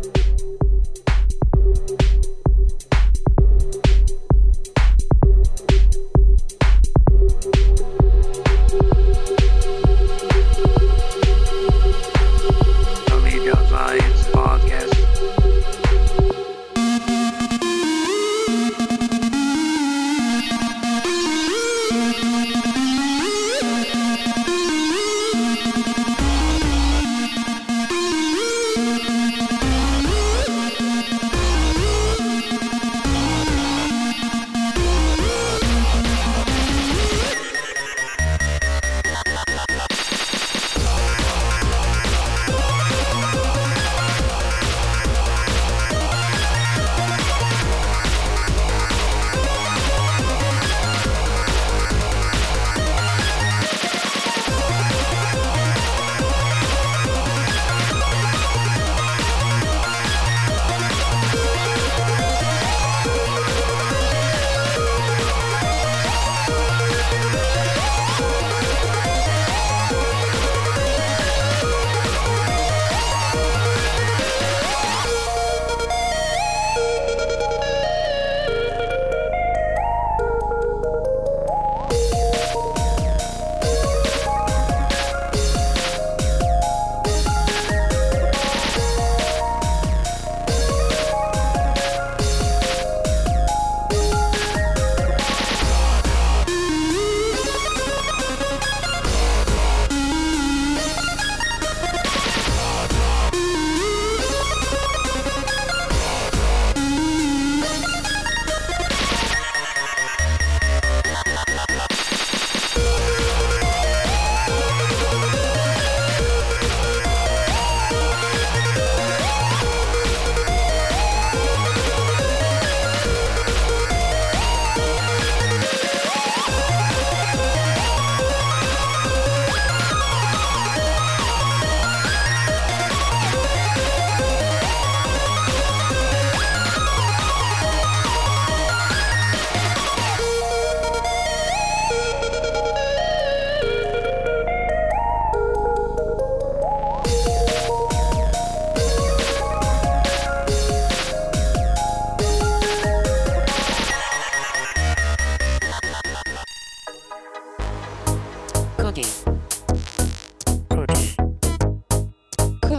Amiga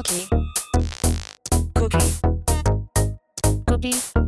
Cookie. Cookie. Cookie.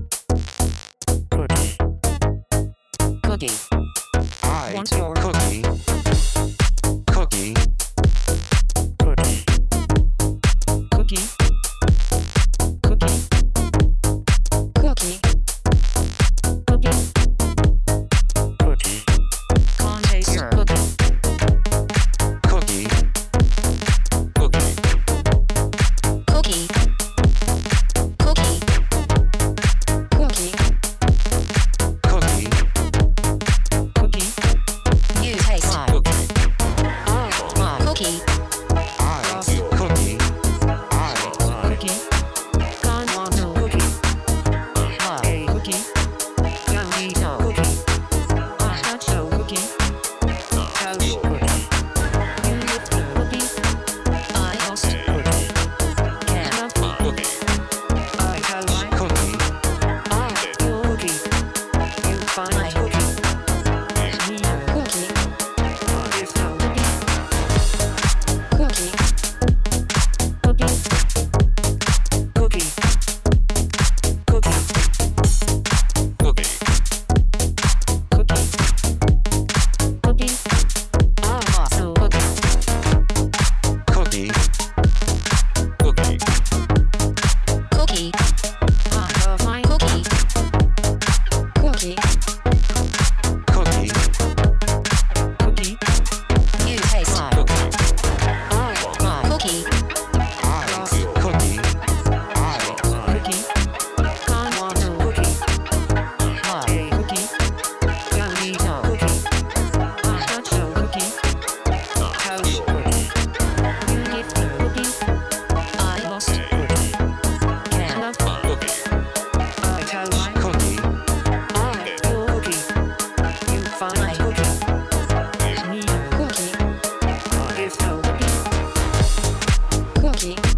You.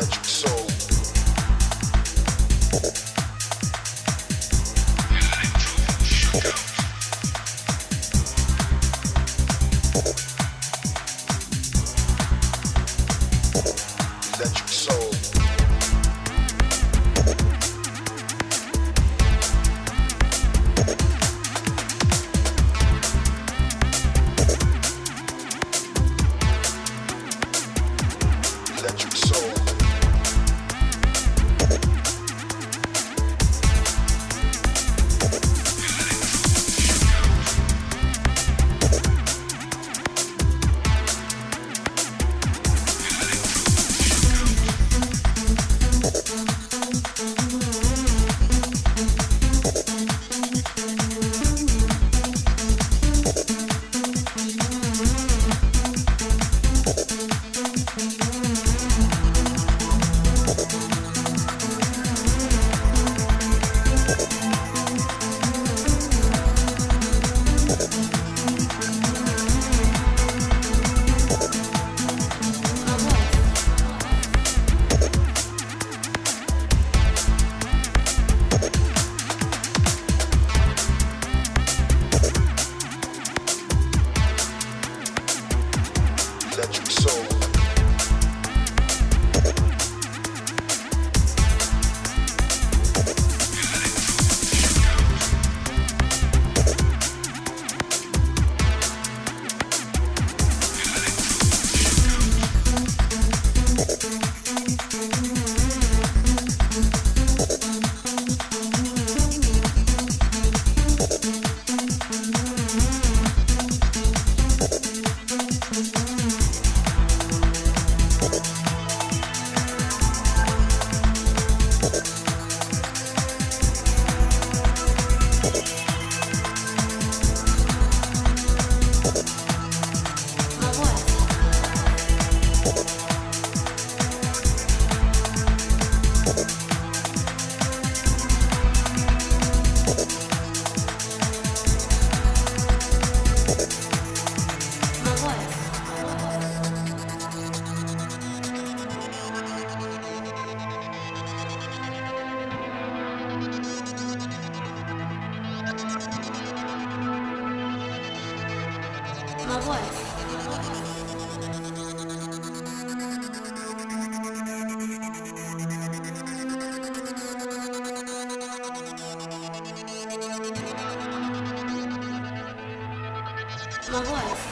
So. soul. Electric My My voice.